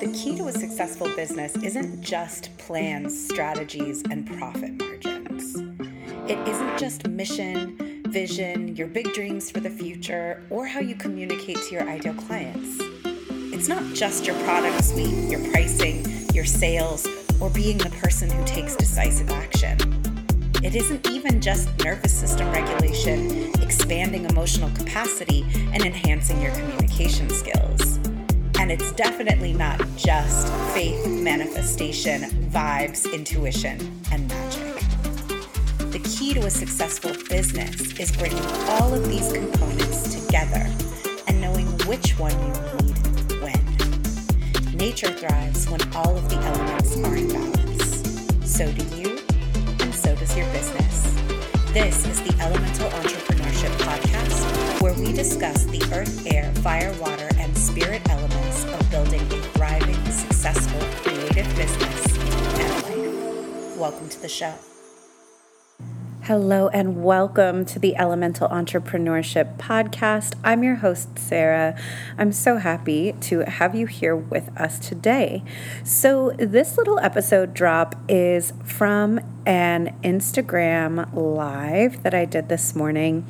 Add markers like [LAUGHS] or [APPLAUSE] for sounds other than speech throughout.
The key to a successful business isn't just plans, strategies, and profit margins. It isn't just mission, vision, your big dreams for the future, or how you communicate to your ideal clients. It's not just your product suite, your pricing, your sales, or being the person who takes decisive action. It isn't even just nervous system regulation, expanding emotional capacity, and enhancing your communication skills. And it's definitely not just faith, manifestation, vibes, intuition, and magic. The key to a successful business is bringing all of these components together and knowing which one you need when. Nature thrives when all of the elements are in balance. So do you, and so does your business. This is the Elemental Entrepreneurship Podcast, where we discuss the earth, air, fire, water, and spirit elements of building a thriving, successful, creative business and life. Welcome to the show. Hello, and welcome to the Elemental Entrepreneurship Podcast. I'm your host, Sarah. I'm so happy to have you here with us today. So, this little episode drop is from an Instagram live that I did this morning.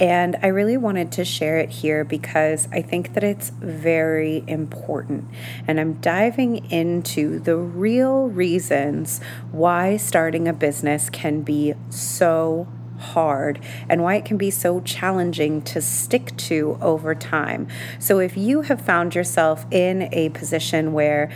And I really wanted to share it here because I think that it's very important. And I'm diving into the real reasons why starting a business can be so hard and why it can be so challenging to stick to over time. So, if you have found yourself in a position where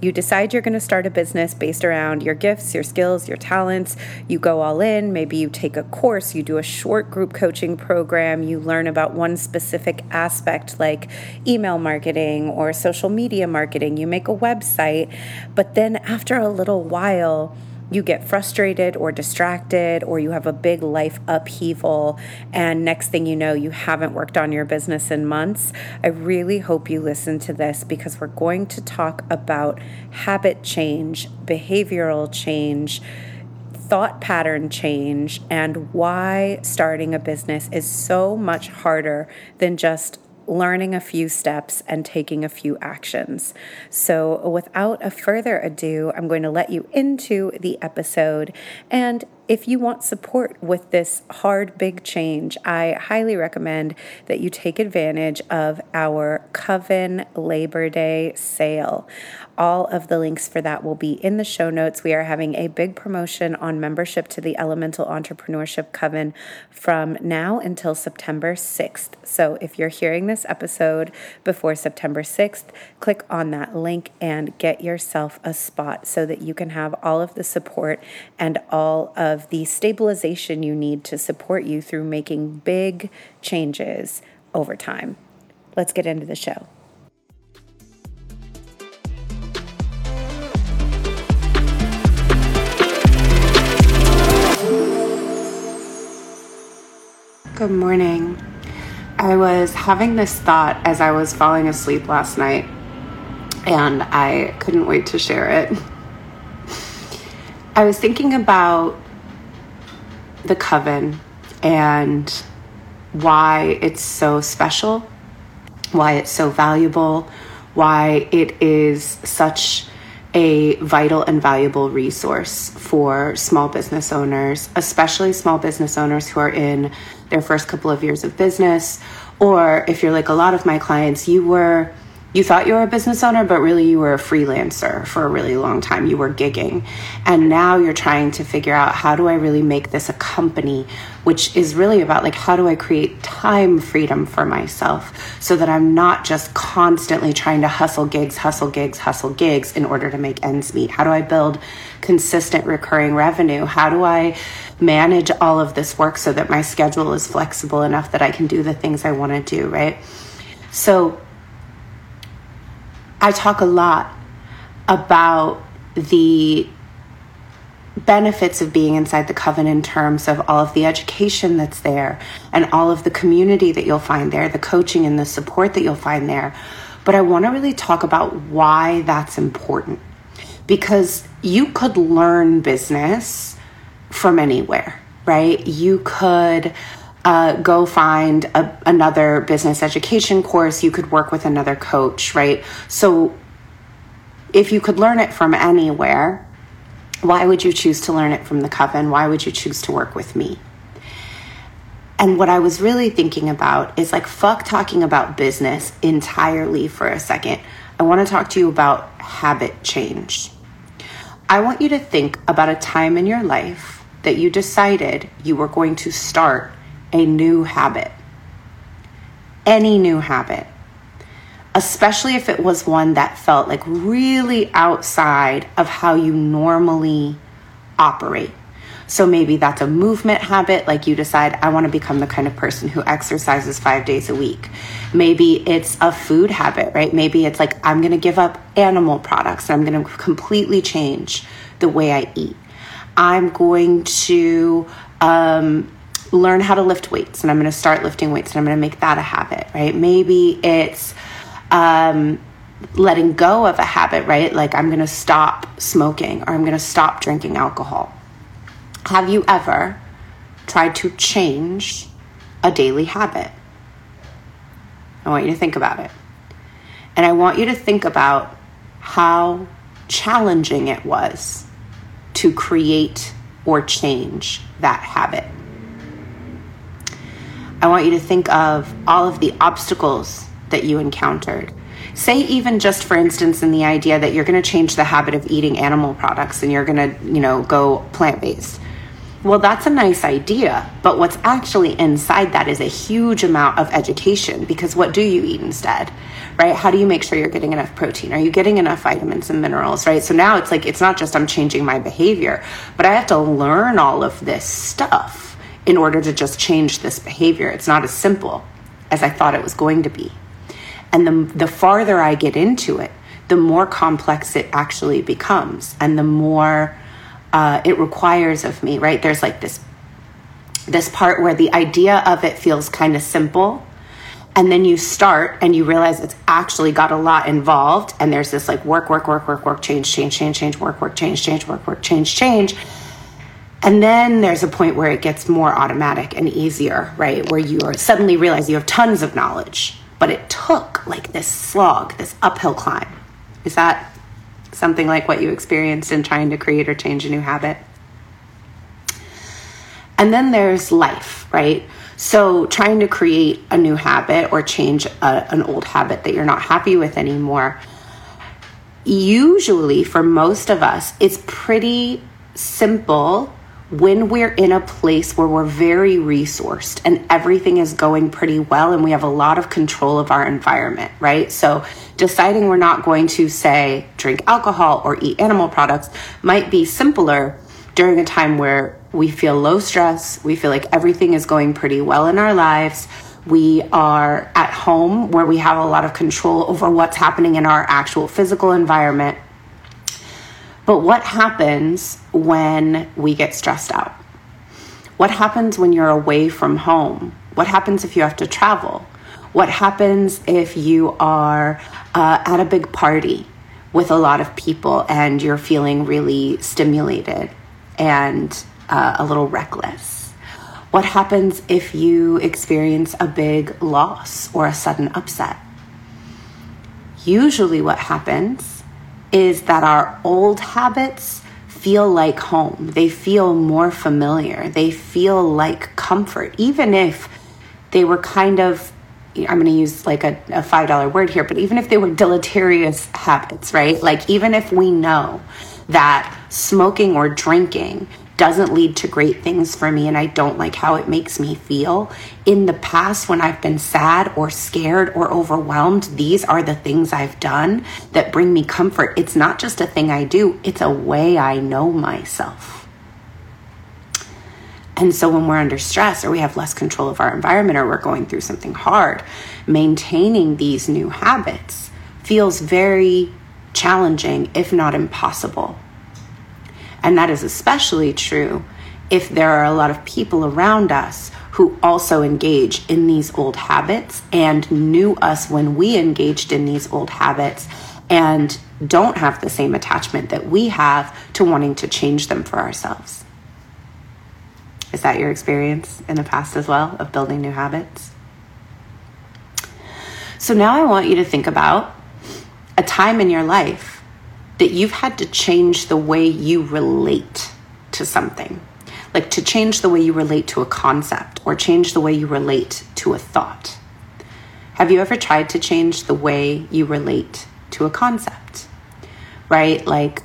you decide you're going to start a business based around your gifts, your skills, your talents. You go all in. Maybe you take a course, you do a short group coaching program, you learn about one specific aspect like email marketing or social media marketing. You make a website. But then after a little while, you get frustrated or distracted, or you have a big life upheaval, and next thing you know, you haven't worked on your business in months, I really hope you listen to this because we're going to talk about habit change, behavioral change thought pattern change and why starting a business is so much harder than just learning a few steps and taking a few actions. So, without a further ado, I'm going to let you into the episode. And if you want support with this hard, big change, I highly recommend that you take advantage of our Coven Labor Day sale. All of the links for that will be in the show notes. We are having a big promotion on membership to the Elemental Entrepreneurship Coven from now until September 6th. So if you're hearing this episode before September 6th, click on that link and get yourself a spot so that you can have all of the support and all of the stabilization you need to support you through making big changes over time. Let's get into the show. Good morning. I was having this thought as I was falling asleep last night, and I couldn't wait to share it. I was thinking about the coven and why it's so special, why it's so valuable, why it is such a vital and valuable resource for small business owners, especially small business owners who are in their first couple of years of business. Or if you're like a lot of my clients, you were you thought you were a business owner, but really you were a freelancer for a really long time. You were gigging. And now you're trying to figure out how do I really make this a company, which is really about like how do I create time freedom for myself so that I'm not just constantly trying to hustle gigs, hustle gigs, hustle gigs in order to make ends meet? How do I build consistent recurring revenue? How do I manage all of this work so that my schedule is flexible enough that I can do the things I want to do, right? So, I talk a lot about the benefits of being inside the coven in terms of all of the education that's there and all of the community that you'll find there, the coaching and the support that you'll find there. But I want to really talk about why that's important because you could learn business from anywhere, right? You could uh, go find a, another business education course. You could work with another coach, right? So if you could learn it from anywhere, why would you choose to learn it from the coven? Why would you choose to work with me? And what I was really thinking about is like, fuck talking about business entirely for a second. I want to talk to you about habit change. I want you to think about a time in your life that you decided you were going to start a new habit. Any new habit especially if it was one that felt like really outside of how you normally operate. So maybe that's a movement habit, like you decide, I want to become the kind of person who exercises five days a week. Maybe it's a food habit, right? Maybe it's like, I'm going to give up animal products and I'm going to completely change the way I eat. I'm going to um, learn how to lift weights and I'm going to start lifting weights and I'm going to make that a habit, right? Maybe it's um, letting go of a habit, right? Like I'm going to stop smoking or I'm going to stop drinking alcohol. Have you ever tried to change a daily habit? I want you to think about it. And I want you to think about how challenging it was to create or change that habit. I want you to think of all of the obstacles that you encountered. Say, even just for instance, in the idea that you're going to change the habit of eating animal products and you're going to, you know, go plant based. Well, that's a nice idea, but what's actually inside that is a huge amount of education because what do you eat instead? Right? How do you make sure you're getting enough protein? Are you getting enough vitamins and minerals? Right? So now it's like, it's not just I'm changing my behavior, but I have to learn all of this stuff in order to just change this behavior. It's not as simple as I thought it was going to be. And the, the farther I get into it, the more complex it actually becomes and the more uh, it requires of me, right? There's like this this part where the idea of it feels kind of simple and then you start and you realize it's actually got a lot involved and there's this like work work work work work change change change change work work change change work work change change and then there's a point where it gets more automatic and easier right where you suddenly realize you have tons of knowledge but it took like this slog, this uphill climb. Is that something like what you experienced in trying to create or change a new habit? And then there's life, right? So, trying to create a new habit or change a, an old habit that you're not happy with anymore, usually for most of us, it's pretty simple when we're in a place where we're very resourced and everything is going pretty well and we have a lot of control of our environment, right? So, deciding we're not going to, say, drink alcohol or eat animal products might be simpler during a time where we feel low stress, we feel like everything is going pretty well in our lives. We are at home where we have a lot of control over what's happening in our actual physical environment but what happens when we get stressed out? What happens when you're away from home? What happens if you have to travel? What happens if you are uh, at a big party with a lot of people and you're feeling really stimulated and uh, a little reckless? What happens if you experience a big loss or a sudden upset? Usually, what happens is that our old habits feel like home. They feel more familiar. They feel like comfort, even if they were kind of, I'm going to use like a, a $5 word here, but even if they were deleterious habits, right? Like, even if we know that smoking or drinking doesn't lead to great things for me and I don't like how it makes me feel. In the past, when I've been sad or scared or overwhelmed, these are the things I've done that bring me comfort. It's not just a thing I do, it's a way I know myself. And so when we're under stress or we have less control of our environment or we're going through something hard, maintaining these new habits feels very challenging, if not impossible. And that is especially true if there are a lot of people around us who also engage in these old habits and knew us when we engaged in these old habits and don't have the same attachment that we have to wanting to change them for ourselves. Is that your experience in the past as well of building new habits? So now I want you to think about a time in your life that you've had to change the way you relate to something, like to change the way you relate to a concept or change the way you relate to a thought. Have you ever tried to change the way you relate to a concept? Right? Like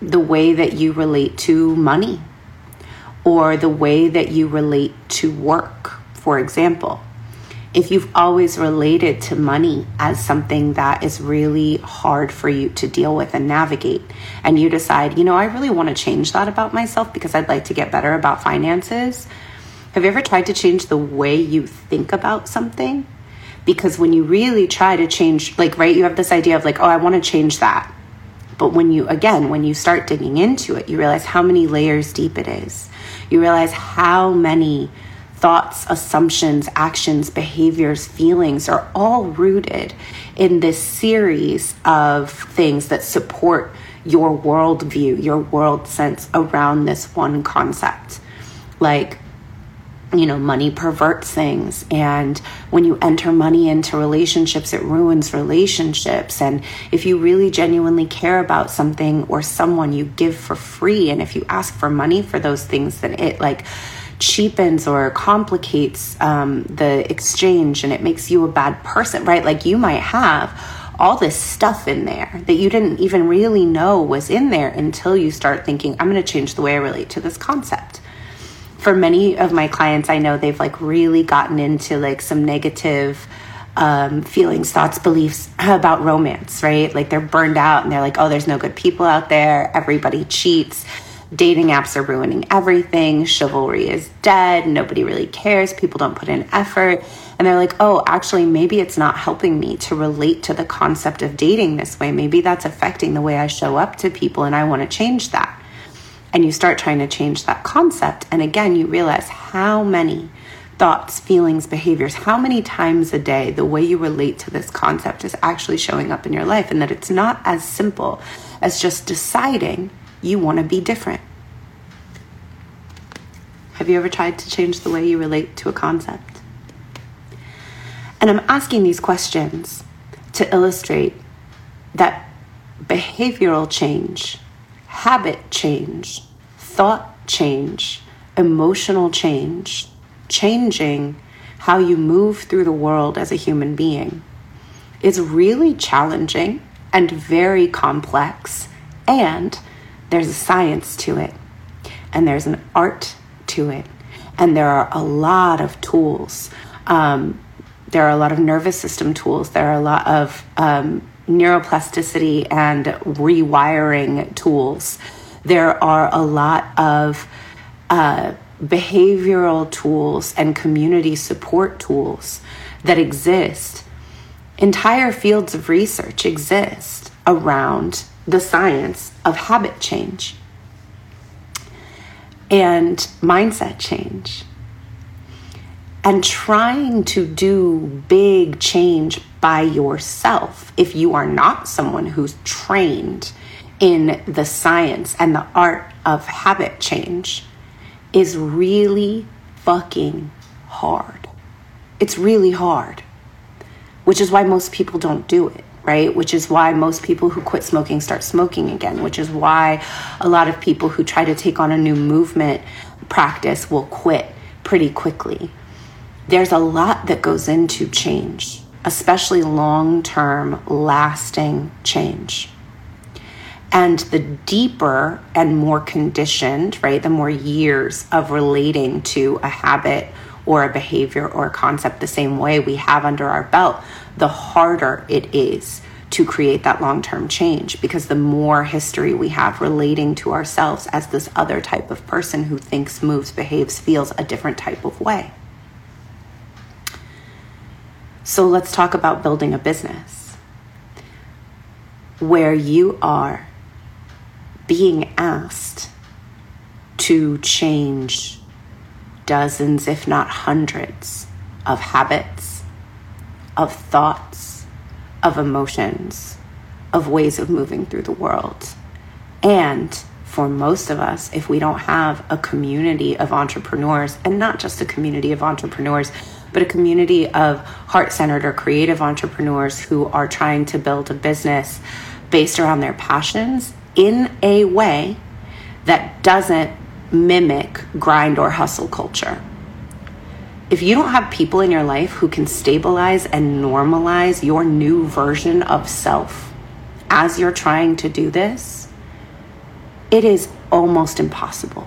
the way that you relate to money or the way that you relate to work, for example if you've always related to money as something that is really hard for you to deal with and navigate, and you decide, you know, I really want to change that about myself because I'd like to get better about finances, have you ever tried to change the way you think about something? Because when you really try to change, like, right, you have this idea of like, oh, I want to change that. But when you, again, when you start digging into it, you realize how many layers deep it is. You realize how many thoughts, assumptions, actions, behaviors, feelings are all rooted in this series of things that support your worldview, your world sense around this one concept. Like, you know, money perverts things. And when you enter money into relationships, it ruins relationships. And if you really genuinely care about something or someone, you give for free. And if you ask for money for those things, then it like cheapens or complicates um, the exchange and it makes you a bad person, right? Like you might have all this stuff in there that you didn't even really know was in there until you start thinking, I'm going to change the way I relate to this concept. For many of my clients, I know they've like really gotten into like some negative um, feelings, thoughts, beliefs [CLEARS THROAT] about romance, right? Like they're burned out and they're like, oh, there's no good people out there. Everybody cheats dating apps are ruining everything, chivalry is dead, nobody really cares, people don't put in effort. And they're like, oh, actually, maybe it's not helping me to relate to the concept of dating this way. Maybe that's affecting the way I show up to people, and I want to change that. And you start trying to change that concept. And again, you realize how many thoughts, feelings, behaviors, how many times a day the way you relate to this concept is actually showing up in your life, and that it's not as simple as just deciding you want to be different. Have you ever tried to change the way you relate to a concept? And I'm asking these questions to illustrate that behavioral change, habit change, thought change, emotional change, changing how you move through the world as a human being is really challenging and very complex and there's a science to it and there's an art to it. And there are a lot of tools. Um, there are a lot of nervous system tools. There are a lot of um, neuroplasticity and rewiring tools. There are a lot of uh, behavioral tools and community support tools that exist. Entire fields of research exist around the science of habit change and mindset change. And trying to do big change by yourself if you are not someone who's trained in the science and the art of habit change is really fucking hard. It's really hard, which is why most people don't do it right? Which is why most people who quit smoking start smoking again, which is why a lot of people who try to take on a new movement practice will quit pretty quickly. There's a lot that goes into change, especially long term, lasting change. And the deeper and more conditioned, right, the more years of relating to a habit or a behavior or a concept the same way we have under our belt, the harder it is to create that long term change because the more history we have relating to ourselves as this other type of person who thinks, moves, behaves, feels a different type of way. So let's talk about building a business where you are being asked to change dozens, if not hundreds, of habits, of thoughts, of emotions, of ways of moving through the world. And for most of us, if we don't have a community of entrepreneurs, and not just a community of entrepreneurs, but a community of heart centered or creative entrepreneurs who are trying to build a business based around their passions in a way that doesn't mimic grind or hustle culture. If you don't have people in your life who can stabilize and normalize your new version of self as you're trying to do this, it is almost impossible.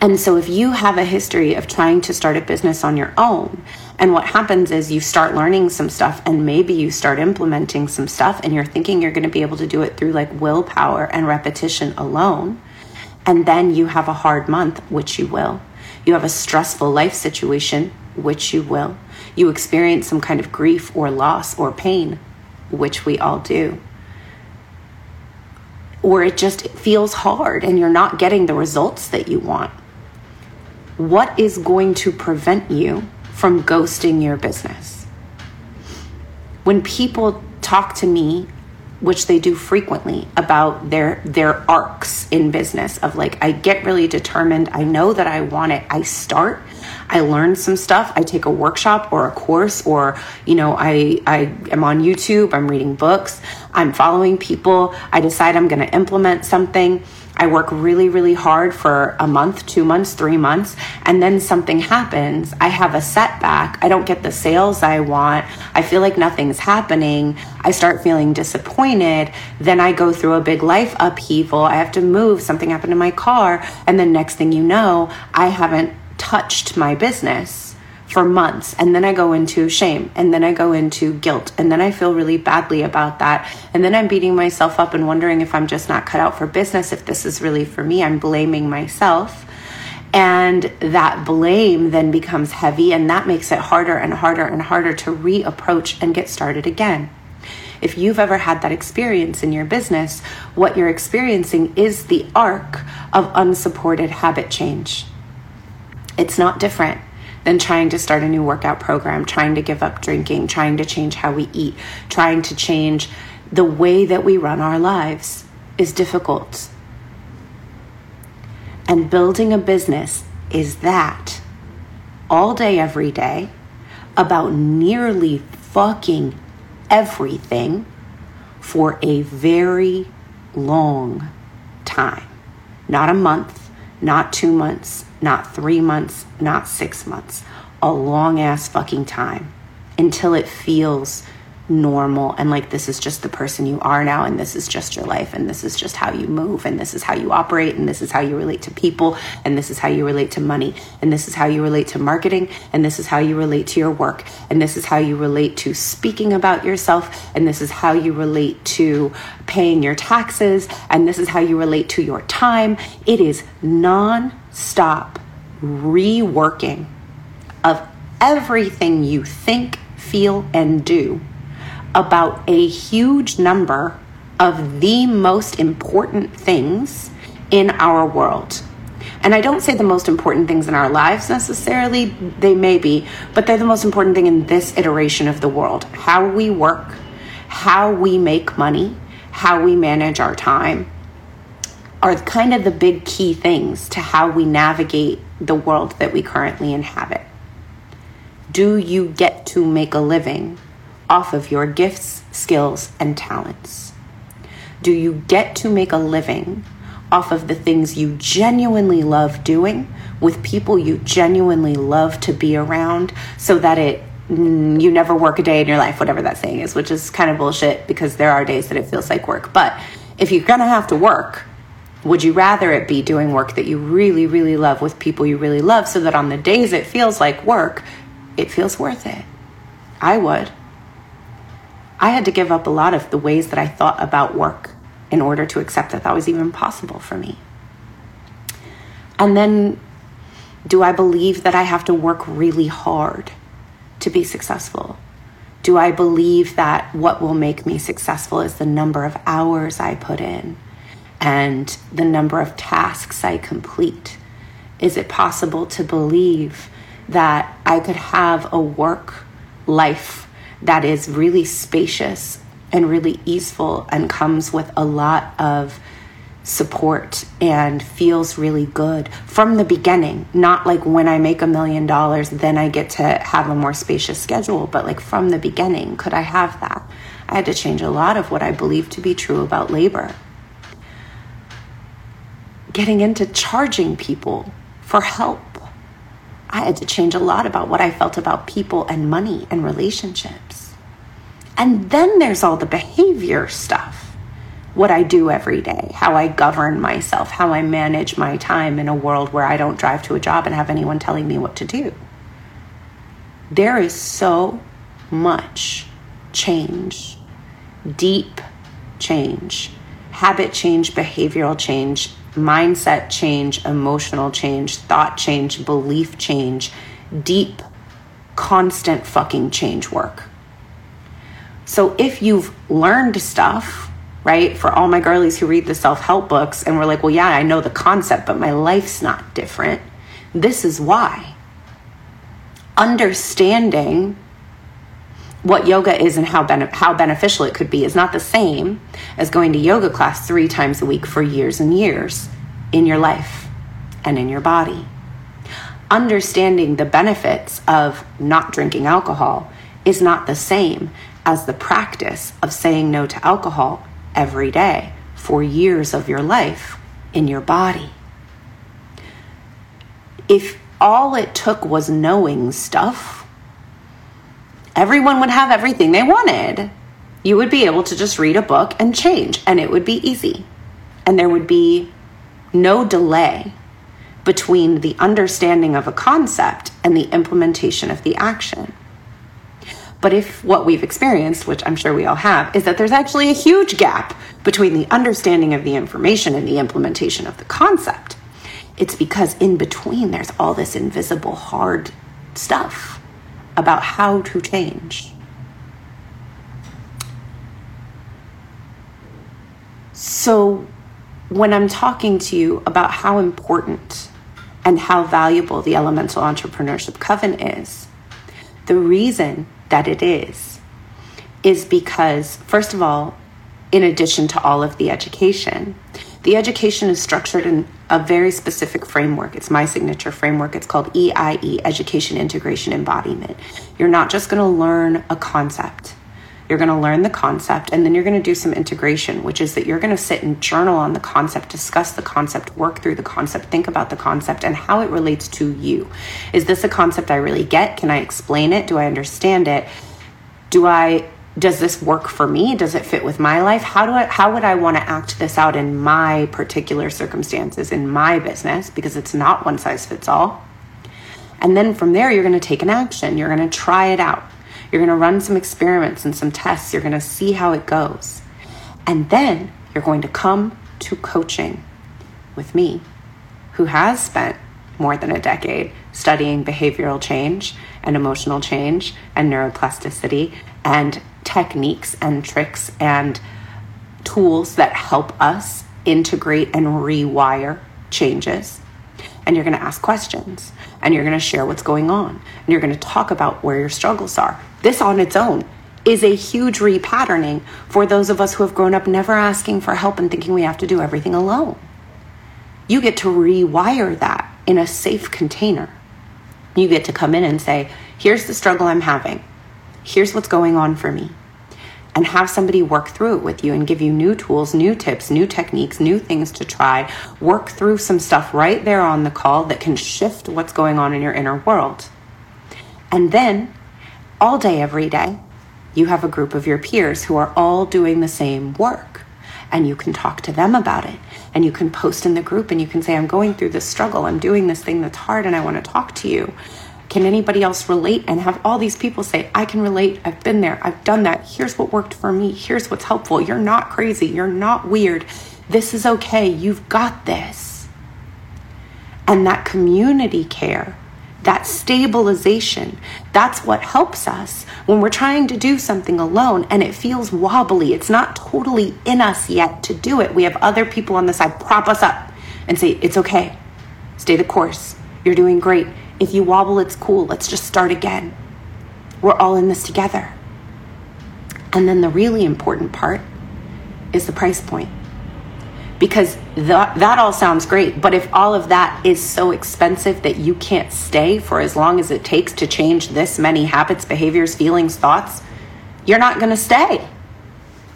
And so, if you have a history of trying to start a business on your own, and what happens is you start learning some stuff, and maybe you start implementing some stuff, and you're thinking you're going to be able to do it through like willpower and repetition alone, and then you have a hard month, which you will. You have a stressful life situation, which you will. You experience some kind of grief or loss or pain, which we all do or it just feels hard and you're not getting the results that you want. What is going to prevent you from ghosting your business? When people talk to me, which they do frequently, about their their arcs in business of like I get really determined, I know that I want it, I start I learn some stuff. I take a workshop or a course, or you know, I I am on YouTube. I'm reading books. I'm following people. I decide I'm going to implement something. I work really, really hard for a month, two months, three months, and then something happens. I have a setback. I don't get the sales I want. I feel like nothing's happening. I start feeling disappointed. Then I go through a big life upheaval. I have to move. Something happened to my car. And then next thing you know, I haven't touched my business for months and then I go into shame and then I go into guilt and then I feel really badly about that and then I'm beating myself up and wondering if I'm just not cut out for business if this is really for me I'm blaming myself. And that blame then becomes heavy and that makes it harder and harder and harder to reapproach and get started again. If you've ever had that experience in your business what you're experiencing is the arc of unsupported habit change. It's not different than trying to start a new workout program, trying to give up drinking, trying to change how we eat, trying to change the way that we run our lives is difficult. And building a business is that all day, every day, about nearly fucking everything for a very long time. Not a month, not two months, not three months, not six months, a long ass fucking time until it feels normal and like this is just the person you are now and this is just your life and this is just how you move and this is how you operate and this is how you relate to people and this is how you relate to money and this is how you relate to marketing and this is how you relate to your work and this is how you relate to speaking about yourself and this is how you relate to paying your taxes and this is how you relate to your time it is non-stop reworking of everything you think feel and do about a huge number of the most important things in our world. And I don't say the most important things in our lives necessarily, they may be, but they're the most important thing in this iteration of the world. How we work, how we make money, how we manage our time are kind of the big key things to how we navigate the world that we currently inhabit. Do you get to make a living off of your gifts, skills, and talents? Do you get to make a living off of the things you genuinely love doing with people you genuinely love to be around so that it mm, you never work a day in your life whatever that saying is which is kind of bullshit because there are days that it feels like work but if you're to have to work would you rather it be doing work that you really really love with people you really love so that on the days it feels like work it feels worth it i would I had to give up a lot of the ways that I thought about work in order to accept that that was even possible for me. And then, do I believe that I have to work really hard to be successful? Do I believe that what will make me successful is the number of hours I put in and the number of tasks I complete? Is it possible to believe that I could have a work life that is really spacious and really easeful and comes with a lot of support and feels really good from the beginning. Not like when I make a million dollars, then I get to have a more spacious schedule, but like from the beginning, could I have that? I had to change a lot of what I believed to be true about labor. Getting into charging people for help. I had to change a lot about what I felt about people and money and relationships. And then there's all the behavior stuff what I do every day, how I govern myself, how I manage my time in a world where I don't drive to a job and have anyone telling me what to do. There is so much change, deep change, habit change, behavioral change, mindset change, emotional change, thought change, belief change, deep, constant fucking change work. So if you've learned stuff, right, for all my girlies who read the self help books and we're like, well, yeah, I know the concept, but my life's not different, this is why. Understanding what yoga is and how, bene- how beneficial it could be is not the same as going to yoga class three times a week for years and years in your life and in your body. Understanding the benefits of not drinking alcohol is not the same as the practice of saying no to alcohol every day for years of your life in your body. If all it took was knowing stuff, everyone would have everything they wanted. You would be able to just read a book and change, and it would be easy. And there would be no delay between the understanding of a concept and the implementation of the action. But if what we've experienced, which I'm sure we all have, is that there's actually a huge gap between the understanding of the information and the implementation of the concept, it's because in between there's all this invisible, hard stuff about how to change. So, when I'm talking to you about how important and how valuable the Elemental Entrepreneurship Coven is, the reason that it is, is because, first of all, in addition to all of the education, the education is structured in a very specific framework. It's my signature framework. It's called EIE, Education Integration Embodiment. You're not just going to learn a concept. You're going to learn the concept and then you're going to do some integration, which is that you're going to sit and journal on the concept, discuss the concept, work through the concept, think about the concept and how it relates to you. Is this a concept I really get? Can I explain it? Do I understand it? Do I does this work for me? Does it fit with my life? How do i how would i want to act this out in my particular circumstances in my business? Because it's not one size fits all. And then from there you're going to take an action. You're going to try it out. You're going to run some experiments and some tests. You're going to see how it goes. And then you're going to come to coaching with me who has spent more than a decade studying behavioral change and emotional change and neuroplasticity and techniques and tricks and tools that help us integrate and rewire changes. And you're going to ask questions and you're going to share what's going on and you're going to talk about where your struggles are. This on its own is a huge repatterning for those of us who have grown up never asking for help and thinking we have to do everything alone. You get to rewire that in a safe container. You get to come in and say, here's the struggle I'm having here's what's going on for me. And have somebody work through it with you and give you new tools, new tips, new techniques, new things to try. Work through some stuff right there on the call that can shift what's going on in your inner world. And then, all day, every day, you have a group of your peers who are all doing the same work. And you can talk to them about it. And you can post in the group and you can say, I'm going through this struggle. I'm doing this thing that's hard and I want to talk to you. Can anybody else relate? And have all these people say, I can relate. I've been there. I've done that. Here's what worked for me. Here's what's helpful. You're not crazy. You're not weird. This is okay. You've got this. And that community care, that stabilization, that's what helps us when we're trying to do something alone and it feels wobbly. It's not totally in us yet to do it. We have other people on the side prop us up and say, It's okay. Stay the course. You're doing great if you wobble, it's cool. Let's just start again. We're all in this together. And then the really important part is the price point. Because that, that all sounds great, but if all of that is so expensive that you can't stay for as long as it takes to change this many habits, behaviors, feelings, thoughts, you're not gonna stay.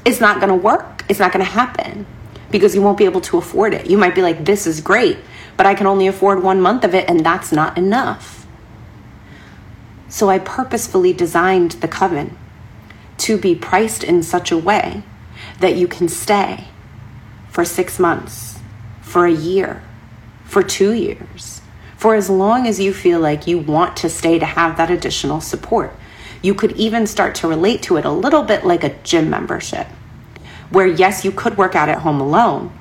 It's not gonna work. It's not gonna happen because you won't be able to afford it. You might be like, this is great, but I can only afford one month of it, and that's not enough. So I purposefully designed the coven to be priced in such a way that you can stay for six months, for a year, for two years, for as long as you feel like you want to stay to have that additional support. You could even start to relate to it a little bit like a gym membership, where yes, you could work out at home alone,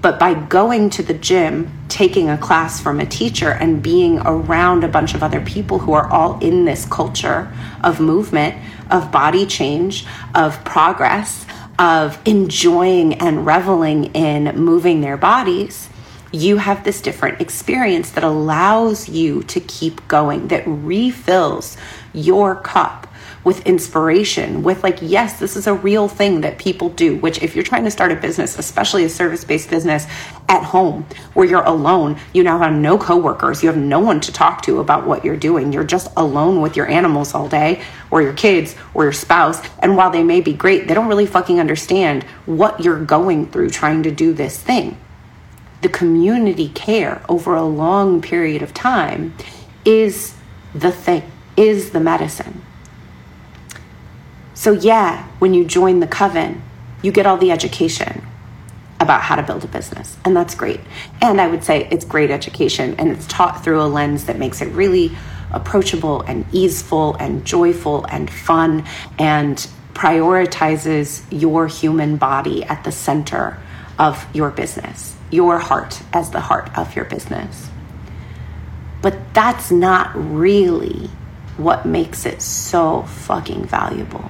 but by going to the gym, taking a class from a teacher, and being around a bunch of other people who are all in this culture of movement, of body change, of progress, of enjoying and reveling in moving their bodies, you have this different experience that allows you to keep going, that refills your cup with inspiration, with like, yes, this is a real thing that people do, which if you're trying to start a business, especially a service based business at home where you're alone, you now have no coworkers, you have no one to talk to about what you're doing. You're just alone with your animals all day or your kids or your spouse. And while they may be great, they don't really fucking understand what you're going through trying to do this thing. The community care over a long period of time is the thing, is the medicine. So, yeah, when you join the coven, you get all the education about how to build a business, and that's great. And I would say it's great education, and it's taught through a lens that makes it really approachable and easeful and joyful and fun and prioritizes your human body at the center of your business, your heart as the heart of your business. But that's not really what makes it so fucking valuable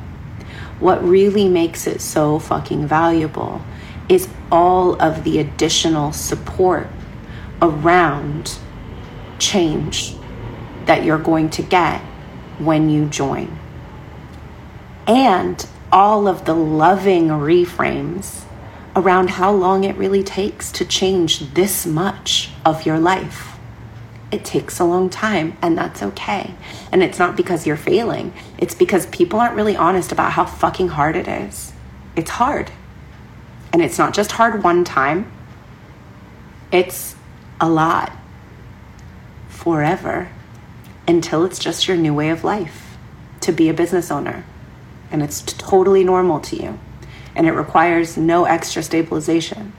what really makes it so fucking valuable is all of the additional support around change that you're going to get when you join. And all of the loving reframes around how long it really takes to change this much of your life it takes a long time and that's okay. And it's not because you're failing, it's because people aren't really honest about how fucking hard it is. It's hard. And it's not just hard one time, it's a lot forever until it's just your new way of life to be a business owner. And it's totally normal to you. And it requires no extra stabilization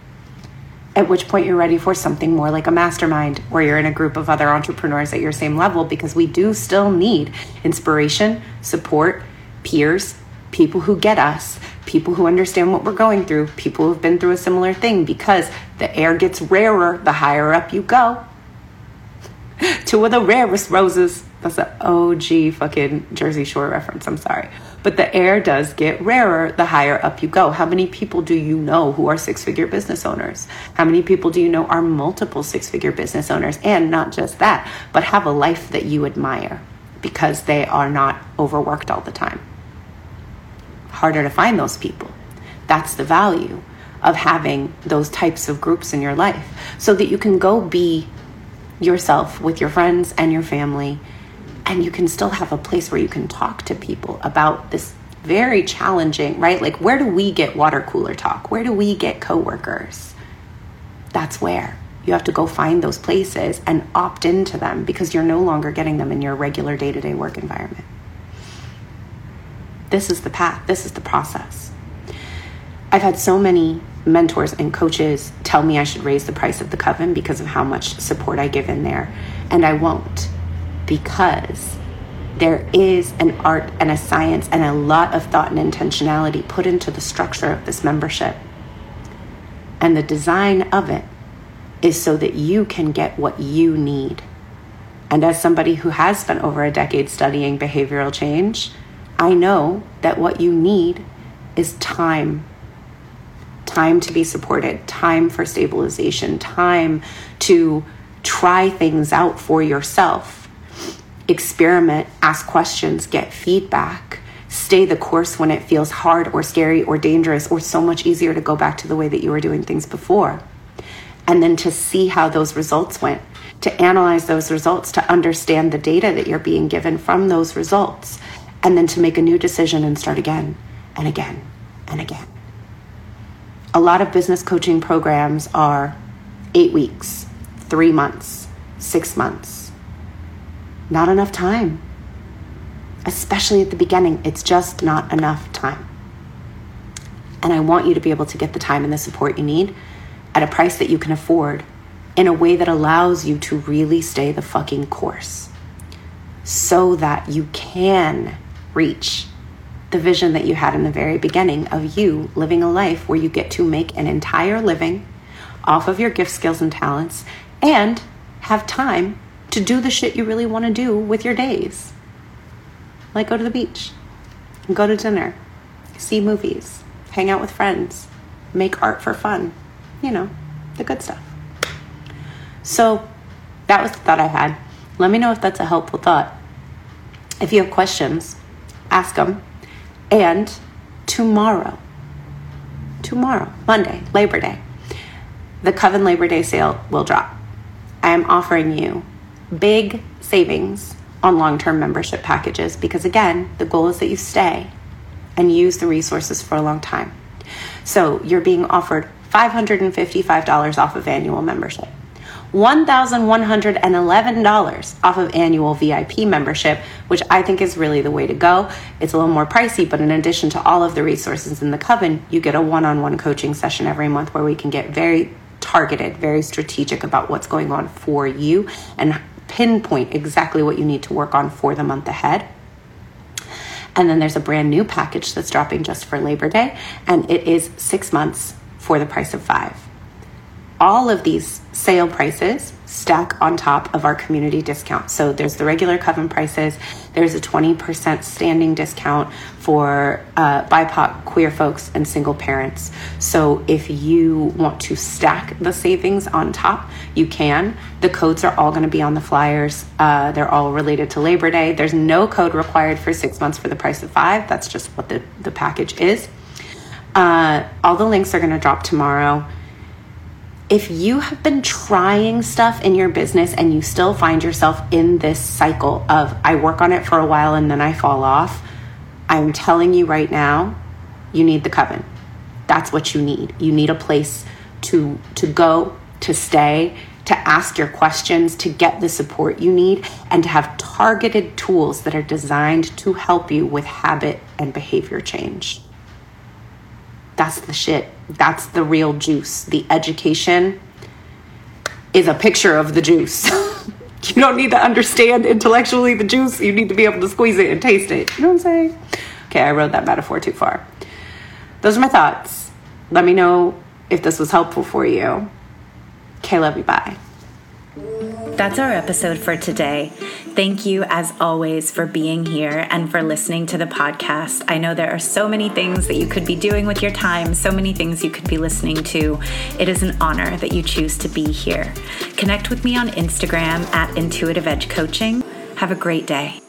at which point you're ready for something more like a mastermind where you're in a group of other entrepreneurs at your same level because we do still need inspiration, support, peers, people who get us, people who understand what we're going through, people who've been through a similar thing because the air gets rarer the higher up you go. [LAUGHS] Two of the rarest roses. That's an OG fucking Jersey Shore reference. I'm sorry. But the air does get rarer the higher up you go. How many people do you know who are six figure business owners? How many people do you know are multiple six figure business owners? And not just that, but have a life that you admire because they are not overworked all the time. Harder to find those people. That's the value of having those types of groups in your life so that you can go be yourself with your friends and your family and you can still have a place where you can talk to people about this very challenging, right? Like, where do we get water cooler talk? Where do we get coworkers? That's where you have to go find those places and opt into them because you're no longer getting them in your regular day to day work environment. This is the path, this is the process. I've had so many mentors and coaches tell me I should raise the price of the coven because of how much support I give in there, and I won't because there is an art and a science and a lot of thought and intentionality put into the structure of this membership. And the design of it is so that you can get what you need. And as somebody who has spent over a decade studying behavioral change, I know that what you need is time. Time to be supported, time for stabilization, time to try things out for yourself experiment, ask questions, get feedback, stay the course when it feels hard or scary or dangerous or so much easier to go back to the way that you were doing things before. And then to see how those results went, to analyze those results, to understand the data that you're being given from those results, and then to make a new decision and start again and again and again. A lot of business coaching programs are eight weeks, three months, six months not enough time. Especially at the beginning, it's just not enough time. And I want you to be able to get the time and the support you need at a price that you can afford in a way that allows you to really stay the fucking course so that you can reach the vision that you had in the very beginning of you living a life where you get to make an entire living off of your gift, skills, and talents and have time to do the shit you really want to do with your days. Like go to the beach, go to dinner, see movies, hang out with friends, make art for fun, you know, the good stuff. So that was the thought I had. Let me know if that's a helpful thought. If you have questions, ask them. And tomorrow, tomorrow, Monday, Labor Day, the Coven Labor Day sale will drop. I am offering you big savings on long term membership packages because, again, the goal is that you stay and use the resources for a long time. So you're being offered $555 off of annual membership. $1,111 off of annual VIP membership, which I think is really the way to go. It's a little more pricey, but in addition to all of the resources in the Coven, you get a one on one coaching session every month where we can get very targeted, very strategic about what's going on for you and pinpoint exactly what you need to work on for the month ahead. And then there's a brand new package that's dropping just for Labor Day, and it is six months for the price of five all of these sale prices stack on top of our community discount. So there's the regular Coven prices, there's a 20% standing discount for uh, BIPOC, queer folks, and single parents. So if you want to stack the savings on top, you can. The codes are all going to be on the flyers, uh, they're all related to Labor Day. There's no code required for six months for the price of five, that's just what the, the package is. Uh, all the links are going to drop tomorrow if you have been trying stuff in your business and you still find yourself in this cycle of I work on it for a while and then I fall off, I'm telling you right now, you need the coven. That's what you need. You need a place to to go, to stay, to ask your questions, to get the support you need and to have targeted tools that are designed to help you with habit and behavior change. That's the shit. That's the real juice. The education is a picture of the juice. [LAUGHS] you don't need to understand intellectually the juice. You need to be able to squeeze it and taste it. You know what I'm saying? Okay, I wrote that metaphor too far. Those are my thoughts. Let me know if this was helpful for you. Okay, love you. Bye. That's our episode for today. Thank you, as always, for being here and for listening to the podcast. I know there are so many things that you could be doing with your time, so many things you could be listening to. It is an honor that you choose to be here. Connect with me on Instagram at Intuitive Edge Coaching. Have a great day.